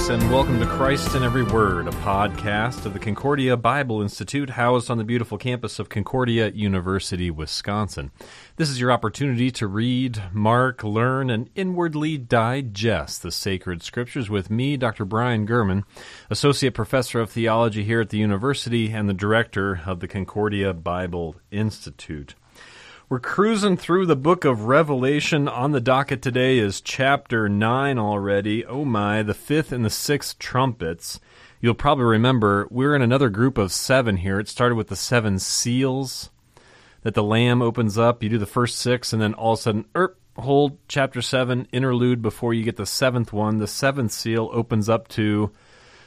folks, and welcome to Christ in Every Word, a podcast of the Concordia Bible Institute housed on the beautiful campus of Concordia University, Wisconsin. This is your opportunity to read, mark, learn, and inwardly digest the sacred scriptures with me, Dr. Brian German, Associate Professor of Theology here at the university and the Director of the Concordia Bible Institute. We're cruising through the book of Revelation. On the docket today is chapter 9 already. Oh my, the fifth and the sixth trumpets. You'll probably remember we're in another group of seven here. It started with the seven seals that the Lamb opens up. You do the first six, and then all of a sudden, er, hold chapter 7, interlude before you get the seventh one. The seventh seal opens up to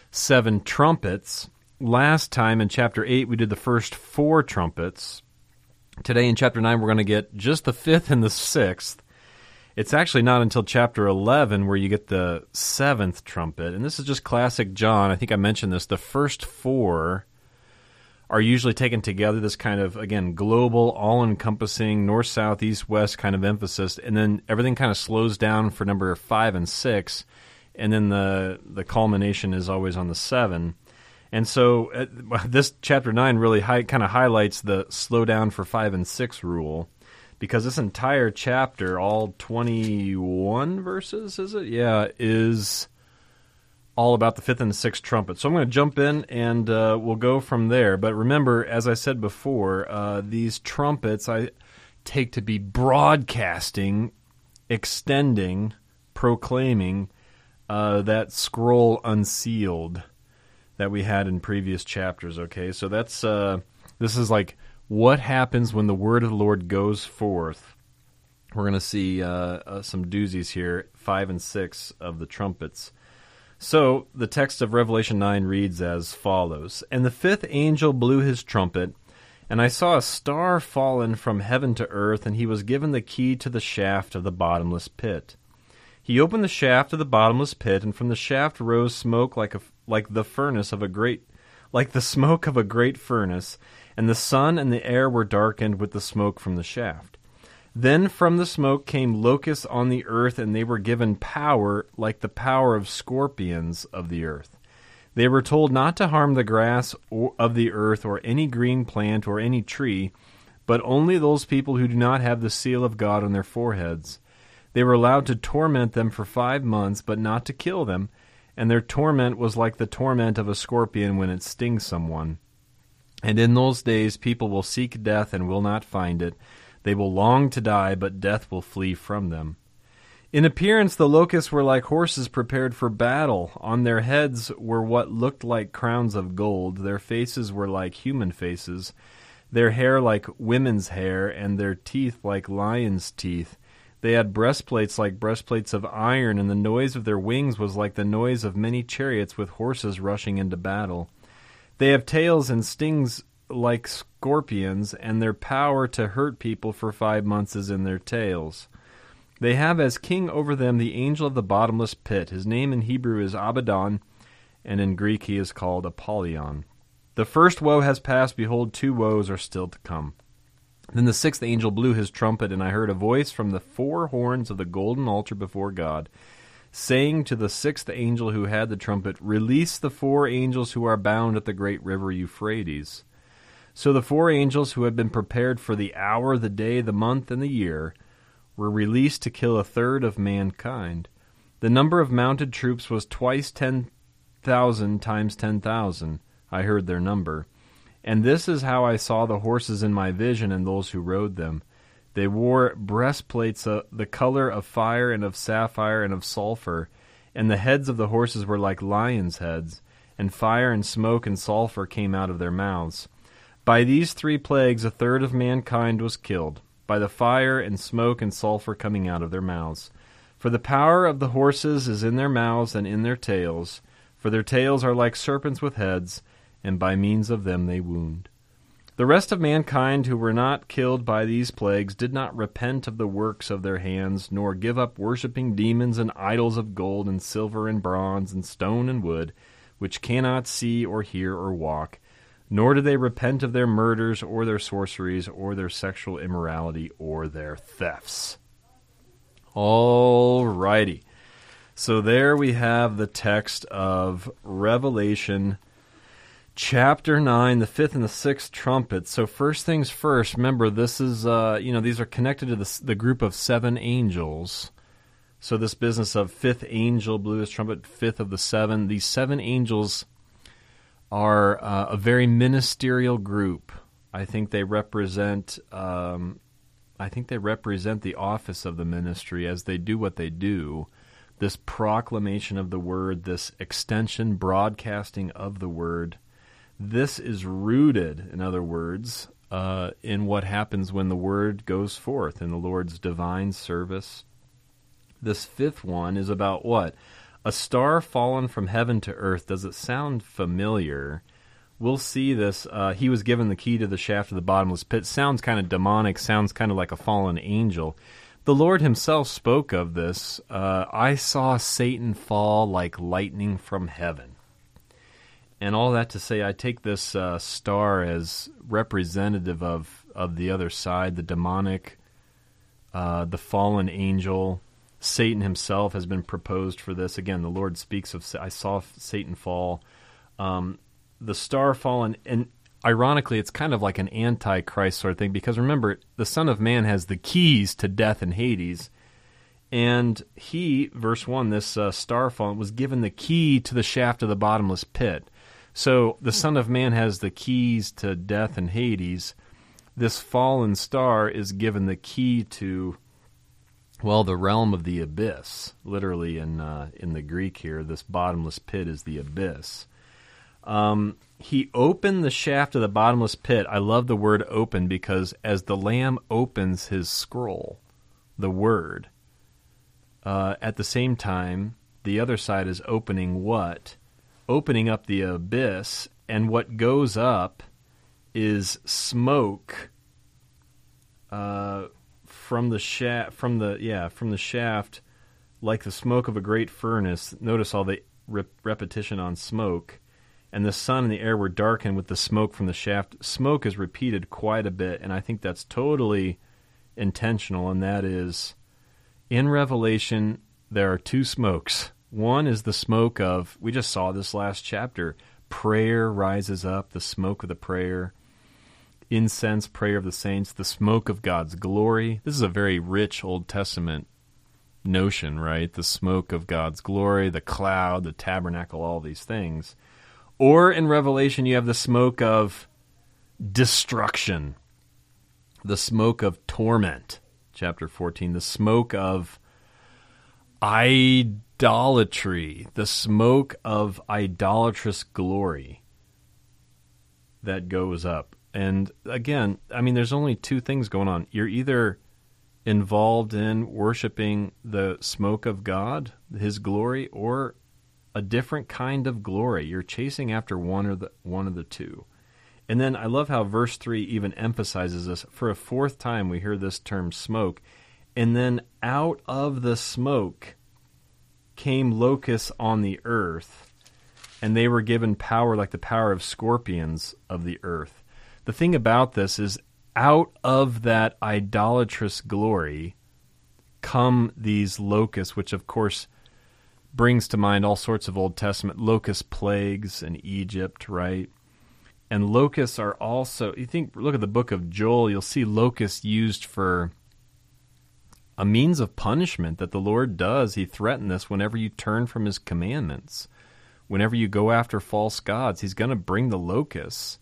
seven trumpets. Last time in chapter 8, we did the first four trumpets Today in chapter 9, we're going to get just the fifth and the sixth. It's actually not until chapter 11 where you get the seventh trumpet. And this is just classic John. I think I mentioned this. The first four are usually taken together, this kind of, again, global, all encompassing, north, south, east, west kind of emphasis. And then everything kind of slows down for number five and six. And then the, the culmination is always on the seven. And so uh, this chapter 9 really kind of highlights the slow down for 5 and 6 rule because this entire chapter, all 21 verses, is it? Yeah, is all about the fifth and the sixth trumpet. So I'm going to jump in and uh, we'll go from there. But remember, as I said before, uh, these trumpets I take to be broadcasting, extending, proclaiming uh, that scroll unsealed that we had in previous chapters. Okay, so that's uh, this is like what happens when the word of the Lord goes forth. We're going to see uh, uh, some doozies here, five and six of the trumpets. So the text of Revelation 9 reads as follows And the fifth angel blew his trumpet, and I saw a star fallen from heaven to earth, and he was given the key to the shaft of the bottomless pit. He opened the shaft of the bottomless pit, and from the shaft rose smoke like a like the furnace of a great like the smoke of a great furnace, and the sun and the air were darkened with the smoke from the shaft. Then from the smoke came locusts on the earth, and they were given power like the power of scorpions of the earth. They were told not to harm the grass of the earth or any green plant or any tree, but only those people who do not have the seal of God on their foreheads. They were allowed to torment them for five months, but not to kill them and their torment was like the torment of a scorpion when it stings someone. And in those days people will seek death and will not find it. They will long to die, but death will flee from them. In appearance, the locusts were like horses prepared for battle. On their heads were what looked like crowns of gold. Their faces were like human faces, their hair like women's hair, and their teeth like lions' teeth. They had breastplates like breastplates of iron, and the noise of their wings was like the noise of many chariots with horses rushing into battle. They have tails and stings like scorpions, and their power to hurt people for five months is in their tails. They have as king over them the angel of the bottomless pit. His name in Hebrew is Abaddon, and in Greek he is called Apollyon. The first woe has passed, behold, two woes are still to come. Then the sixth angel blew his trumpet, and I heard a voice from the four horns of the golden altar before God, saying to the sixth angel who had the trumpet, Release the four angels who are bound at the great river Euphrates. So the four angels who had been prepared for the hour, the day, the month, and the year were released to kill a third of mankind. The number of mounted troops was twice ten thousand times ten thousand. I heard their number. And this is how I saw the horses in my vision and those who rode them. They wore breastplates of the color of fire and of sapphire and of sulfur, and the heads of the horses were like lions' heads, and fire and smoke and sulfur came out of their mouths. By these three plagues a third of mankind was killed, by the fire and smoke and sulfur coming out of their mouths. For the power of the horses is in their mouths and in their tails, for their tails are like serpents with heads, and by means of them they wound. The rest of mankind who were not killed by these plagues did not repent of the works of their hands, nor give up worshipping demons and idols of gold and silver and bronze and stone and wood, which cannot see or hear or walk, nor do they repent of their murders or their sorceries or their sexual immorality or their thefts. All righty. So there we have the text of Revelation chapter 9 the fifth and the sixth trumpets. So first things first remember this is uh, you know these are connected to the, the group of seven angels. So this business of fifth angel blew his trumpet fifth of the seven these seven angels are uh, a very ministerial group. I think they represent um, i think they represent the office of the ministry as they do what they do. This proclamation of the word this extension broadcasting of the word this is rooted, in other words, uh, in what happens when the word goes forth in the Lord's divine service. This fifth one is about what? A star fallen from heaven to earth. Does it sound familiar? We'll see this. Uh, he was given the key to the shaft of the bottomless pit. Sounds kind of demonic, sounds kind of like a fallen angel. The Lord Himself spoke of this. Uh, I saw Satan fall like lightning from heaven and all that to say, I take this uh, star as representative of of the other side, the demonic, uh, the fallen angel. Satan himself has been proposed for this. Again, the Lord speaks of. I saw Satan fall. Um, the star fallen, and ironically, it's kind of like an antichrist sort of thing because remember, the Son of Man has the keys to death and Hades. And he, verse 1, this uh, star fallen, was given the key to the shaft of the bottomless pit. So the Son of Man has the keys to death and Hades. This fallen star is given the key to, well, the realm of the abyss. Literally in uh, in the Greek here, this bottomless pit is the abyss. Um, he opened the shaft of the bottomless pit. I love the word open because as the Lamb opens his scroll, the word, uh, at the same time, the other side is opening what? Opening up the abyss, and what goes up is smoke uh, from the shaft. From the yeah, from the shaft, like the smoke of a great furnace. Notice all the rep- repetition on smoke. And the sun and the air were darkened with the smoke from the shaft. Smoke is repeated quite a bit, and I think that's totally intentional, and that is in Revelation, there are two smokes one is the smoke of, we just saw this last chapter, prayer rises up, the smoke of the prayer, incense, prayer of the saints, the smoke of God's glory. This is a very rich Old Testament notion, right? The smoke of God's glory, the cloud, the tabernacle, all these things. Or in Revelation, you have the smoke of destruction, the smoke of torment, chapter 14, the smoke of idolatry, the smoke of idolatrous glory that goes up. And again, I mean, there's only two things going on. You're either involved in worshiping the smoke of God, His glory, or a different kind of glory. You're chasing after one or the one of the two. And then I love how verse three even emphasizes this. For a fourth time, we hear this term smoke. And then out of the smoke came locusts on the earth, and they were given power like the power of scorpions of the earth. The thing about this is, out of that idolatrous glory come these locusts, which of course brings to mind all sorts of Old Testament locust plagues in Egypt, right? And locusts are also, you think, look at the book of Joel, you'll see locusts used for a means of punishment that the Lord does. He threatened this whenever you turn from his commandments. Whenever you go after false gods, he's going to bring the locusts.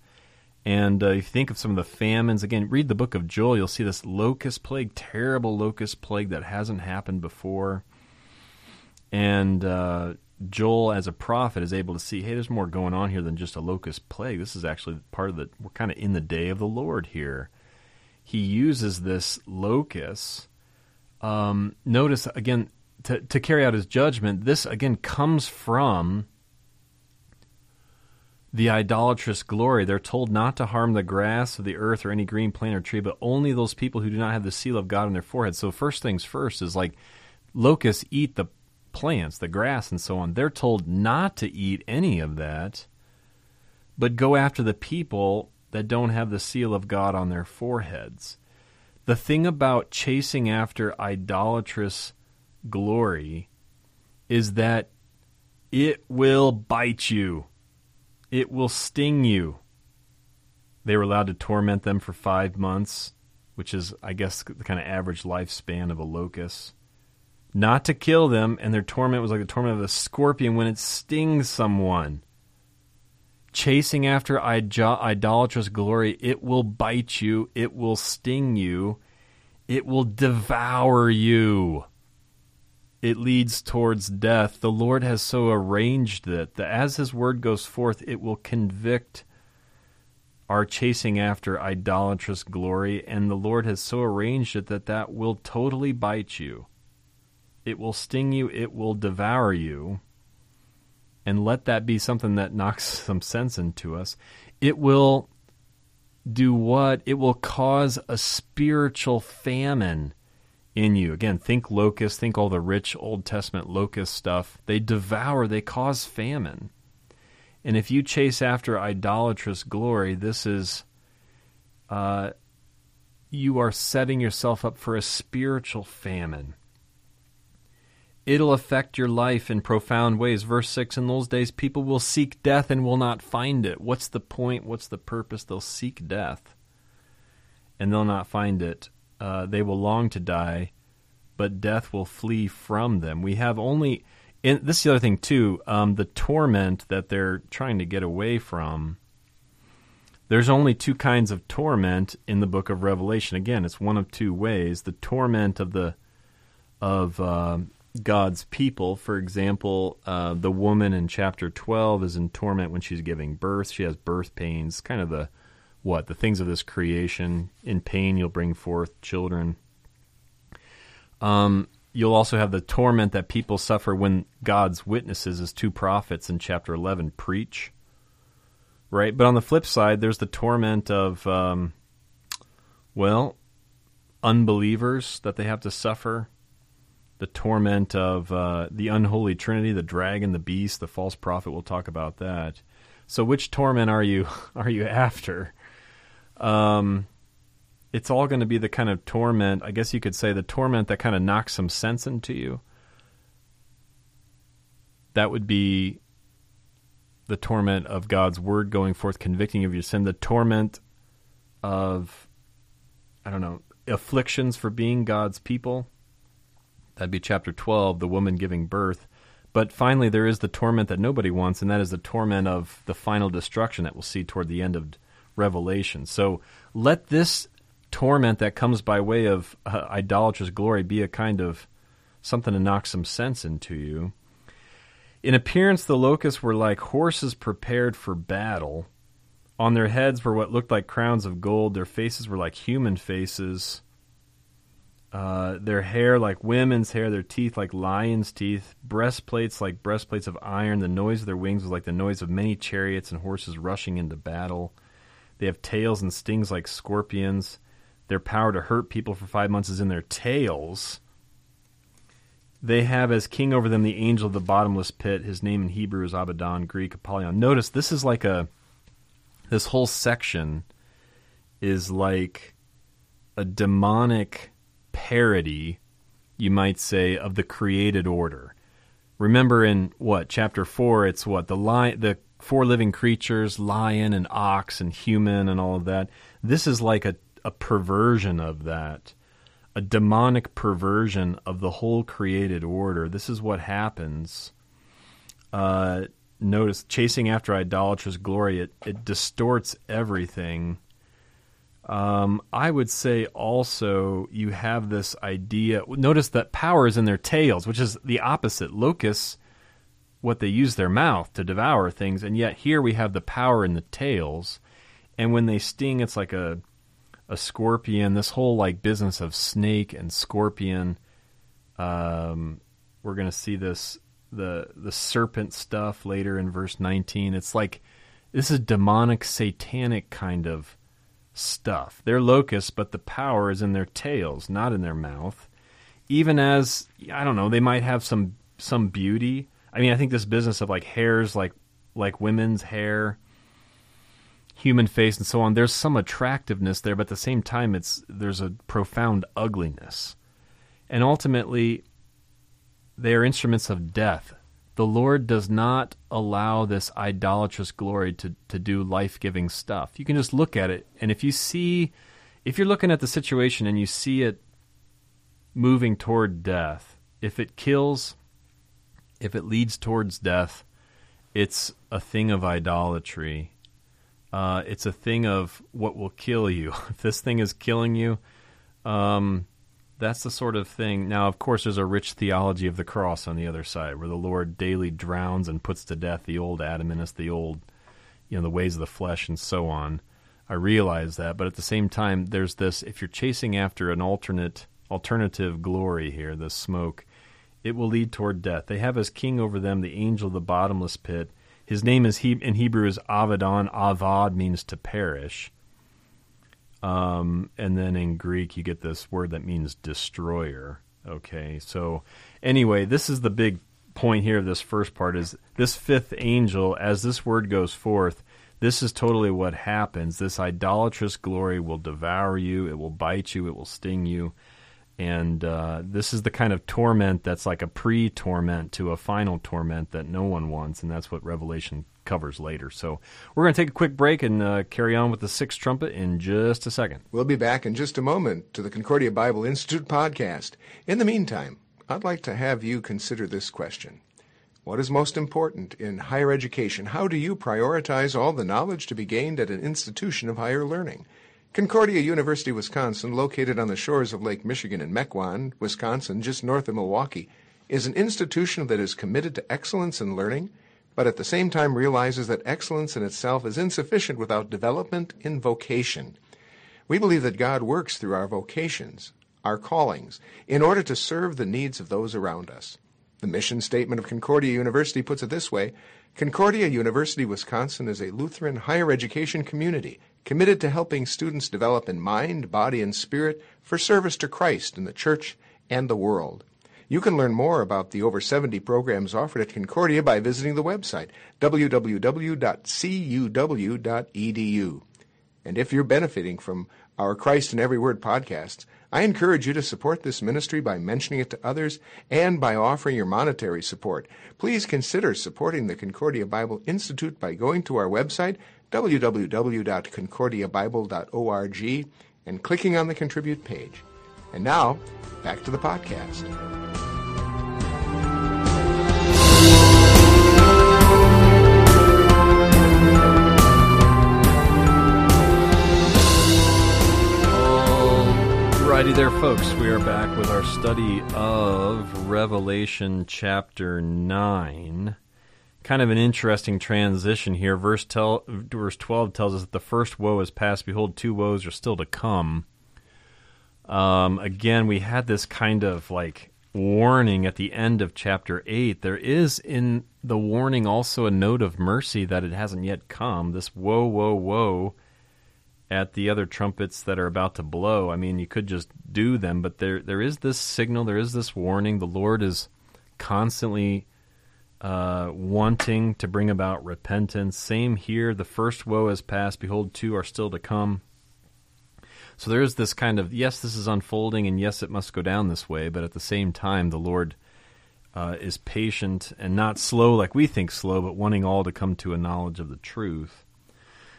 And uh, you think of some of the famines. Again, read the book of Joel. You'll see this locust plague, terrible locust plague that hasn't happened before. And uh, Joel, as a prophet, is able to see, hey, there's more going on here than just a locust plague. This is actually part of the, we're kind of in the day of the Lord here. He uses this locust um, notice again to, to carry out his judgment. This again comes from the idolatrous glory. They're told not to harm the grass of the earth or any green plant or tree, but only those people who do not have the seal of God on their forehead. So first things first is like locusts eat the plants, the grass, and so on. They're told not to eat any of that, but go after the people that don't have the seal of God on their foreheads the thing about chasing after idolatrous glory is that it will bite you. It will sting you. They were allowed to torment them for five months, which is, I guess, the kind of average lifespan of a locust. Not to kill them, and their torment was like the torment of a scorpion when it stings someone. Chasing after idolatrous glory, it will bite you, it will sting you, it will devour you it leads towards death. The Lord has so arranged it that as His word goes forth, it will convict our chasing after idolatrous glory, and the Lord has so arranged it that that will totally bite you. It will sting you, it will devour you. And let that be something that knocks some sense into us. It will do what? It will cause a spiritual famine in you. Again, think locusts, think all the rich Old Testament locust stuff. They devour, they cause famine. And if you chase after idolatrous glory, this is, uh, you are setting yourself up for a spiritual famine. It'll affect your life in profound ways. Verse 6 In those days, people will seek death and will not find it. What's the point? What's the purpose? They'll seek death and they'll not find it uh, they will long to die, but death will flee from them. We have only, in, this is the other thing too, um, the torment that they're trying to get away from. There's only two kinds of torment in the book of Revelation. Again, it's one of two ways: the torment of the of uh, God's people. For example, uh, the woman in chapter 12 is in torment when she's giving birth. She has birth pains, kind of the what the things of this creation. In pain, you'll bring forth children. Um, you'll also have the torment that people suffer when God's witnesses, as two prophets in chapter eleven, preach. Right, but on the flip side, there's the torment of, um, well, unbelievers that they have to suffer. The torment of uh, the unholy trinity, the dragon, the beast, the false prophet. We'll talk about that. So, which torment are you are you after? Um, it's all going to be the kind of torment, I guess you could say, the torment that kind of knocks some sense into you. That would be the torment of God's word going forth, convicting of your sin, the torment of, I don't know, afflictions for being God's people. That'd be chapter 12, the woman giving birth. But finally, there is the torment that nobody wants, and that is the torment of the final destruction that we'll see toward the end of revelation. So let this torment that comes by way of uh, idolatrous glory be a kind of something to knock some sense into you. In appearance, the locusts were like horses prepared for battle. On their heads were what looked like crowns of gold. Their faces were like human faces. Uh, their hair like women's hair, their teeth like lions' teeth, breastplates like breastplates of iron. The noise of their wings was like the noise of many chariots and horses rushing into battle. They have tails and stings like scorpions. Their power to hurt people for five months is in their tails. They have as king over them the angel of the bottomless pit. His name in Hebrew is Abaddon, Greek Apollyon. Notice this is like a this whole section is like a demonic parody, you might say, of the created order. Remember in what chapter four? It's what the lion, the four living creatures, lion and ox and human and all of that. This is like a, a perversion of that, a demonic perversion of the whole created order. This is what happens. Uh, notice, chasing after idolatrous glory, it, it distorts everything. Um, I would say also you have this idea. Notice that power is in their tails, which is the opposite. Locusts what they use their mouth to devour things, and yet here we have the power in the tails. And when they sting, it's like a a scorpion. This whole like business of snake and scorpion. Um, we're gonna see this the the serpent stuff later in verse 19. It's like this is demonic, satanic kind of stuff. They're locusts, but the power is in their tails, not in their mouth. Even as I don't know, they might have some some beauty I mean, I think this business of like hairs, like like women's hair, human face, and so on. There's some attractiveness there, but at the same time, it's there's a profound ugliness, and ultimately, they are instruments of death. The Lord does not allow this idolatrous glory to, to do life giving stuff. You can just look at it, and if you see, if you're looking at the situation and you see it moving toward death, if it kills, if it leads towards death, it's a thing of idolatry. Uh, it's a thing of what will kill you. if this thing is killing you, um, that's the sort of thing. Now, of course, there's a rich theology of the cross on the other side, where the Lord daily drowns and puts to death the old Adam in us, the old, you know, the ways of the flesh, and so on. I realize that, but at the same time, there's this. If you're chasing after an alternate, alternative glory here, the smoke, it will lead toward death. They have as king over them the angel of the bottomless pit. His name is he, in Hebrew is Avedon. Avad means to perish. Um, and then in Greek, you get this word that means destroyer. Okay, so anyway, this is the big point here of this first part is this fifth angel, as this word goes forth, this is totally what happens. This idolatrous glory will devour you, it will bite you, it will sting you. And uh, this is the kind of torment that's like a pre torment to a final torment that no one wants. And that's what Revelation covers later. So we're going to take a quick break and uh, carry on with the sixth trumpet in just a second. We'll be back in just a moment to the Concordia Bible Institute podcast. In the meantime, I'd like to have you consider this question. What is most important in higher education? How do you prioritize all the knowledge to be gained at an institution of higher learning? Concordia University, Wisconsin, located on the shores of Lake Michigan in Mequon, Wisconsin, just north of Milwaukee, is an institution that is committed to excellence in learning but at the same time realizes that excellence in itself is insufficient without development in vocation. We believe that God works through our vocations, our callings, in order to serve the needs of those around us. The mission statement of Concordia University puts it this way Concordia University, Wisconsin is a Lutheran higher education community committed to helping students develop in mind, body, and spirit for service to Christ in the church and the world. You can learn more about the over 70 programs offered at Concordia by visiting the website www.cuw.edu. And if you're benefiting from our Christ in Every Word podcasts, I encourage you to support this ministry by mentioning it to others and by offering your monetary support. Please consider supporting the Concordia Bible Institute by going to our website, www.concordiabible.org, and clicking on the Contribute page. And now, back to the podcast. Alrighty there, folks. We are back with our study of Revelation chapter 9. Kind of an interesting transition here. Verse, tell, verse 12 tells us that the first woe is past. Behold, two woes are still to come. Um, again, we had this kind of like warning at the end of chapter 8. There is in the warning also a note of mercy that it hasn't yet come. This woe, woe, woe at the other trumpets that are about to blow. I mean, you could just do them, but there there is this signal, there is this warning. The Lord is constantly uh, wanting to bring about repentance. Same here. The first woe has passed. Behold, two are still to come. So there is this kind of yes, this is unfolding, and yes, it must go down this way. But at the same time, the Lord uh, is patient and not slow like we think slow, but wanting all to come to a knowledge of the truth.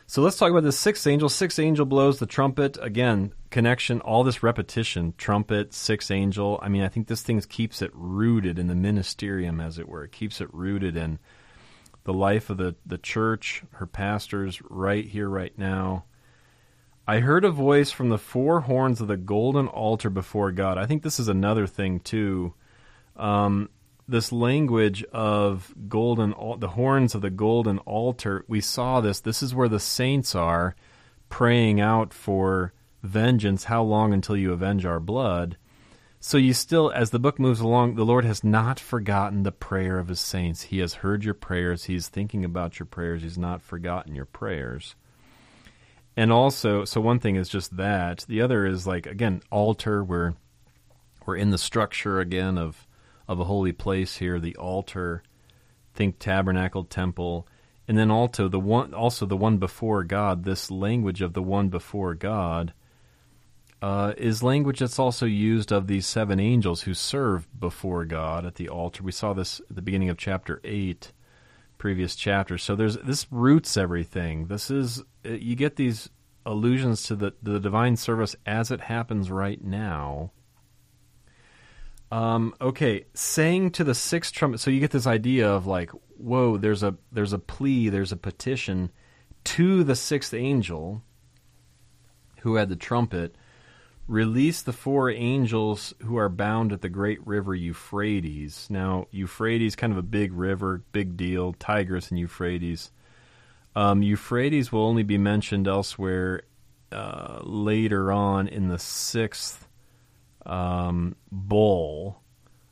So let's talk about the sixth angel. Sixth angel blows the trumpet. Again, connection, all this repetition trumpet, sixth angel. I mean, I think this thing keeps it rooted in the ministerium, as it were. It keeps it rooted in the life of the, the church, her pastors, right here, right now. I heard a voice from the four horns of the golden altar before God. I think this is another thing, too. Um, this language of golden the horns of the golden altar we saw this. This is where the saints are praying out for vengeance. How long until you avenge our blood? So you still as the book moves along the lord has not forgotten the prayer of his saints. He has heard your prayers. He's thinking about your prayers. He's not forgotten your prayers and also so one thing is just that the other is like again altar we're we're in the structure again of of a holy place here, the altar, think tabernacle, temple, and then also the one also the one before God, this language of the one before God. uh, is language that's also used of these seven angels who serve before God at the altar. We saw this at the beginning of chapter 8, previous chapters. So there's this roots everything. This is you get these allusions to the the divine service as it happens right now. Um, okay, saying to the sixth trumpet. So you get this idea of like, whoa, there's a there's a plea, there's a petition to the sixth angel who had the trumpet release the four angels who are bound at the great river Euphrates. Now, Euphrates, kind of a big river, big deal, Tigris and Euphrates. Um, Euphrates will only be mentioned elsewhere uh, later on in the sixth um, bowl.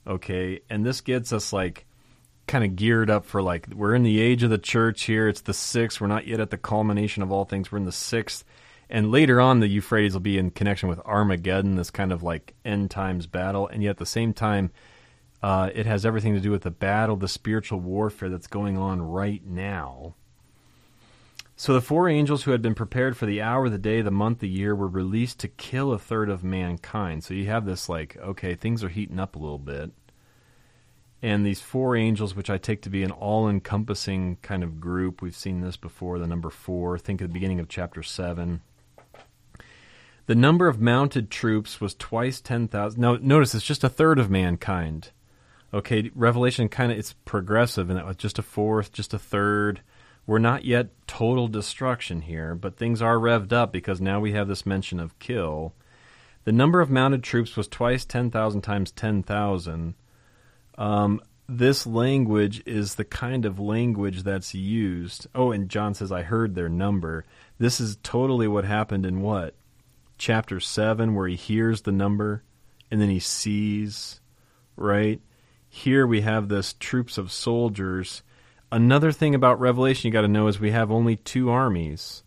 Okay, and this gets us like kind of geared up for like we're in the age of the church here. It's the sixth. We're not yet at the culmination of all things. We're in the sixth and later on, the Euphrates will be in connection with Armageddon, this kind of like end times battle. And yet at the same time, uh, it has everything to do with the battle, the spiritual warfare that's going on right now. So the four angels who had been prepared for the hour, the day, the month, the year were released to kill a third of mankind. So you have this like, okay, things are heating up a little bit. And these four angels, which I take to be an all encompassing kind of group, we've seen this before, the number four. Think at the beginning of chapter seven. The number of mounted troops was twice 10,000. Now, notice it's just a third of mankind. Okay, Revelation kind of it's progressive, and just a fourth, just a third. We're not yet total destruction here, but things are revved up because now we have this mention of kill. The number of mounted troops was twice 10,000 times 10,000. Um, this language is the kind of language that's used. Oh, and John says, I heard their number. This is totally what happened in what? Chapter 7 where he hears the number and then he sees, right? Here we have this troops of soldiers. Another thing about Revelation you got to know is we have only two armies.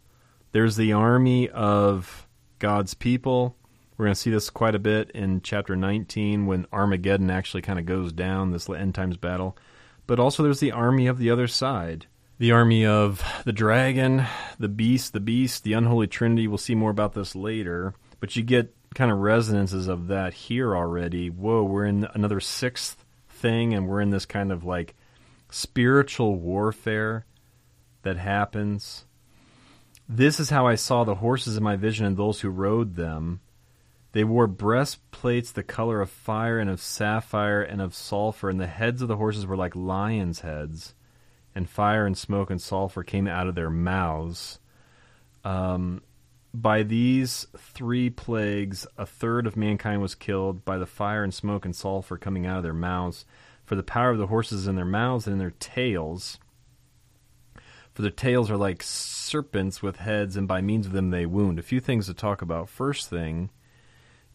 There's the army of God's people. We're going to see this quite a bit in chapter 19 when Armageddon actually kind of goes down, this end times battle. But also there's the army of the other side the army of the dragon, the beast, the beast, the unholy trinity. We'll see more about this later, but you get kind of resonances of that here already. Whoa, we're in another sixth thing, and we're in this kind of like spiritual warfare that happens. This is how I saw the horses in my vision and those who rode them. They wore breastplates the color of fire and of sapphire and of sulfur, and the heads of the horses were like lions' heads and fire and smoke and sulfur came out of their mouths. Um, by these three plagues, a third of mankind was killed by the fire and smoke and sulfur coming out of their mouths. For the power of the horses in their mouths and in their tails. For their tails are like serpents with heads, and by means of them they wound. A few things to talk about. First thing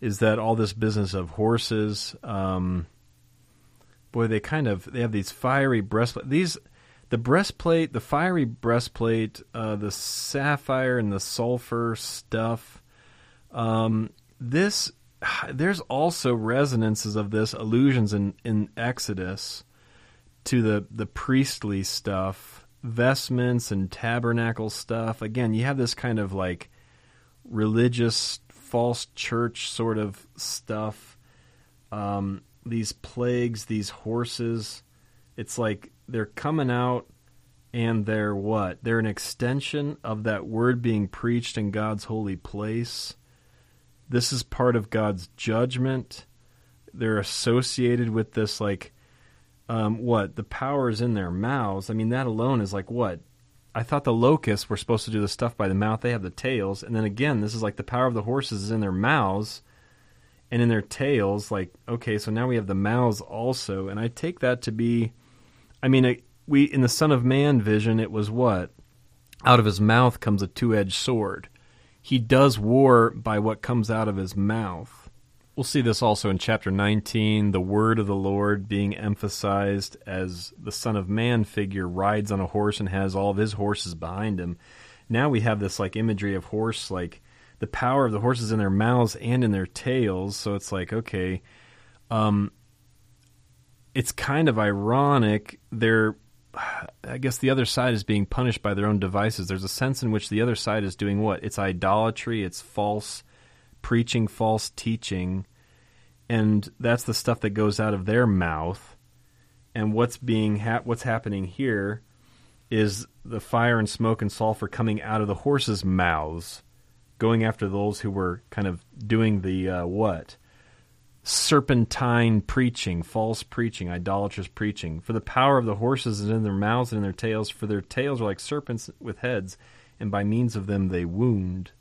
is that all this business of horses, um, boy, they kind of they have these fiery breastplates. These the breastplate, the fiery breastplate, uh, the sapphire and the sulfur stuff. Um, this there's also resonances of this allusions in, in Exodus to the the priestly stuff, vestments and tabernacle stuff. Again, you have this kind of like religious false church sort of stuff. Um, these plagues, these horses. It's like they're coming out and they're what? They're an extension of that word being preached in God's holy place. This is part of God's judgment. They're associated with this, like, um, what? The power is in their mouths. I mean, that alone is like what? I thought the locusts were supposed to do the stuff by the mouth. They have the tails. And then again, this is like the power of the horses is in their mouths and in their tails. Like, okay, so now we have the mouths also. And I take that to be I mean, we in the Son of Man vision, it was what out of his mouth comes a two-edged sword. He does war by what comes out of his mouth. We'll see this also in chapter 19, the word of the Lord being emphasized as the Son of Man figure rides on a horse and has all of his horses behind him. Now we have this like imagery of horse, like the power of the horses in their mouths and in their tails. So it's like, okay, um, it's kind of ironic. They're, I guess, the other side is being punished by their own devices. There's a sense in which the other side is doing what? It's idolatry. It's false preaching false teaching, and that's the stuff that goes out of their mouth. And what's being ha- what's happening here is the fire and smoke and sulfur coming out of the horses' mouths, going after those who were kind of doing the uh, what serpentine preaching, false preaching, idolatrous preaching. For the power of the horses is in their mouths and in their tails, for their tails are like serpents with heads, and by means of them they wound.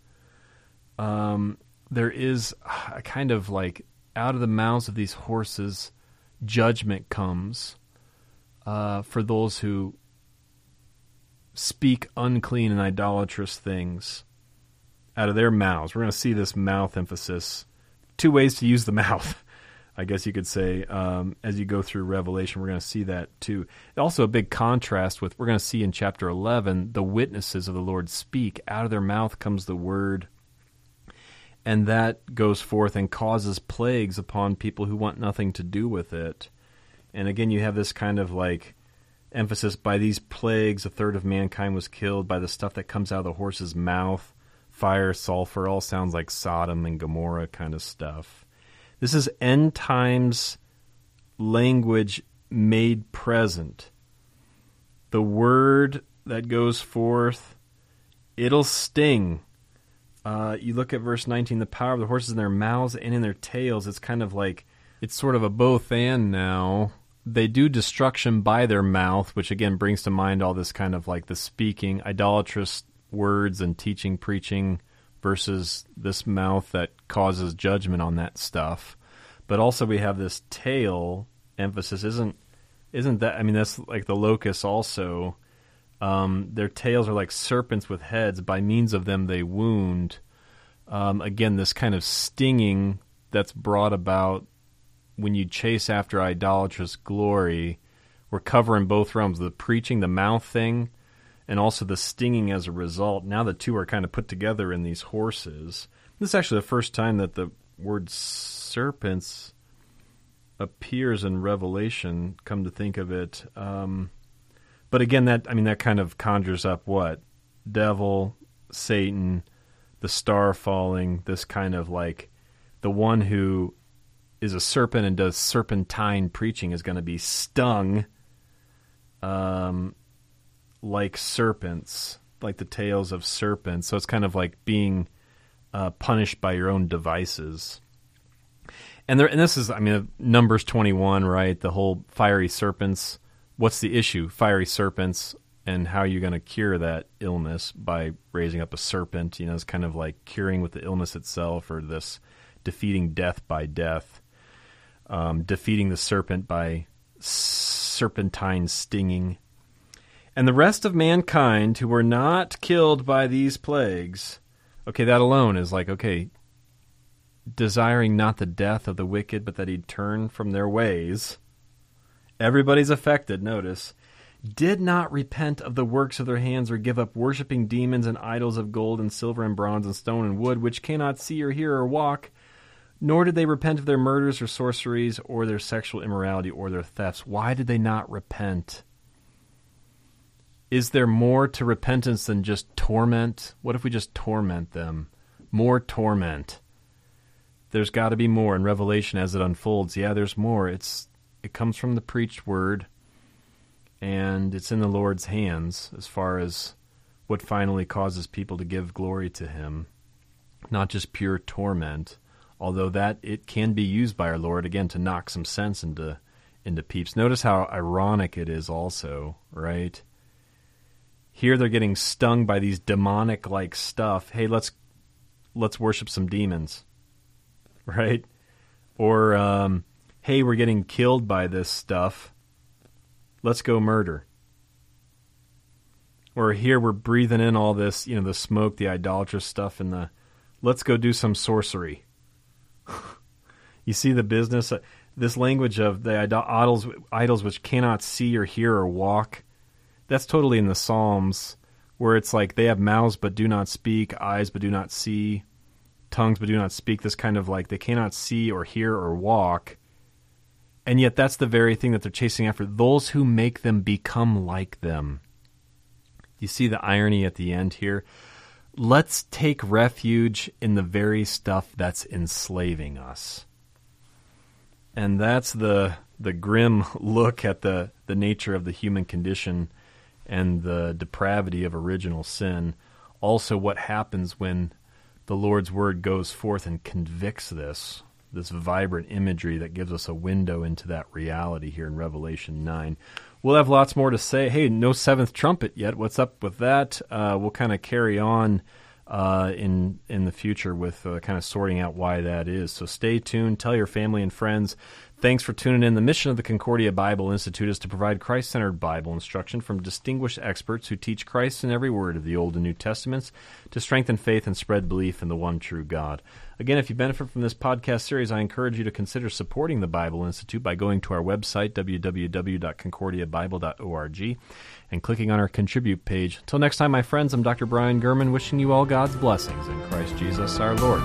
Um, there is a kind of like out of the mouths of these horses, judgment comes uh, for those who speak unclean and idolatrous things out of their mouths. We're going to see this mouth emphasis. Two ways to use the mouth, I guess you could say, um, as you go through Revelation. We're going to see that too. Also, a big contrast with we're going to see in chapter 11 the witnesses of the Lord speak. Out of their mouth comes the word. And that goes forth and causes plagues upon people who want nothing to do with it. And again, you have this kind of like emphasis by these plagues, a third of mankind was killed by the stuff that comes out of the horse's mouth. Fire, sulfur, all sounds like Sodom and Gomorrah kind of stuff. This is end times language made present. The word that goes forth, it'll sting. Uh, you look at verse 19, the power of the horses in their mouths and in their tails. It's kind of like, it's sort of a both and now they do destruction by their mouth, which again brings to mind all this kind of like the speaking, idolatrous words and teaching, preaching versus this mouth that causes judgment on that stuff. But also we have this tail emphasis. Isn't isn't that? I mean, that's like the locusts also. Um, their tails are like serpents with heads. By means of them, they wound. Um, again, this kind of stinging that's brought about when you chase after idolatrous glory, we're covering both realms the preaching, the mouth thing, and also the stinging as a result. Now the two are kind of put together in these horses. This is actually the first time that the word serpents appears in Revelation, come to think of it. Um, but again, that I mean that kind of conjures up what devil, Satan, the star falling. This kind of like the one who is a serpent and does serpentine preaching is going to be stung um, like serpents, like the tails of serpents. So it's kind of like being uh, punished by your own devices. And there, and this is, I mean, Numbers twenty one, right? The whole fiery serpents. What's the issue? Fiery serpents, and how are you going to cure that illness by raising up a serpent? You know, it's kind of like curing with the illness itself, or this defeating death by death um, defeating the serpent by serpentine stinging. And the rest of mankind who were not killed by these plagues, okay, that alone is like, okay, desiring not the death of the wicked, but that he'd turn from their ways. Everybody's affected, notice. Did not repent of the works of their hands or give up worshipping demons and idols of gold and silver and bronze and stone and wood, which cannot see or hear or walk nor did they repent of their murders or sorceries or their sexual immorality or their thefts. Why did they not repent? Is there more to repentance than just torment? What if we just torment them? More torment. There's got to be more in Revelation as it unfolds. Yeah, there's more. It's it comes from the preached word and it's in the Lord's hands as far as what finally causes people to give glory to him, not just pure torment although that it can be used by our Lord again to knock some sense into into peeps. Notice how ironic it is also, right? Here they're getting stung by these demonic like stuff. Hey, let's let's worship some demons. Right? Or um, hey, we're getting killed by this stuff. Let's go murder. Or here we're breathing in all this, you know, the smoke, the idolatrous stuff and the let's go do some sorcery you see the business, this language of the idols, idols which cannot see or hear or walk. That's totally in the Psalms, where it's like they have mouths but do not speak, eyes but do not see, tongues but do not speak. This kind of like they cannot see or hear or walk. And yet, that's the very thing that they're chasing after those who make them become like them. You see the irony at the end here? let's take refuge in the very stuff that's enslaving us. And that's the the grim look at the, the nature of the human condition and the depravity of original sin. Also, what happens when the Lord's word goes forth and convicts this, this vibrant imagery that gives us a window into that reality here in Revelation 9. We'll have lots more to say. Hey, no seventh trumpet yet. What's up with that? Uh, we'll kind of carry on uh, in in the future with uh, kind of sorting out why that is. So stay tuned. Tell your family and friends. Thanks for tuning in. The mission of the Concordia Bible Institute is to provide Christ centered Bible instruction from distinguished experts who teach Christ in every word of the Old and New Testaments to strengthen faith and spread belief in the one true God. Again, if you benefit from this podcast series, I encourage you to consider supporting the Bible Institute by going to our website, www.concordiabible.org, and clicking on our contribute page. Until next time, my friends, I'm Dr. Brian German, wishing you all God's blessings in Christ Jesus our Lord.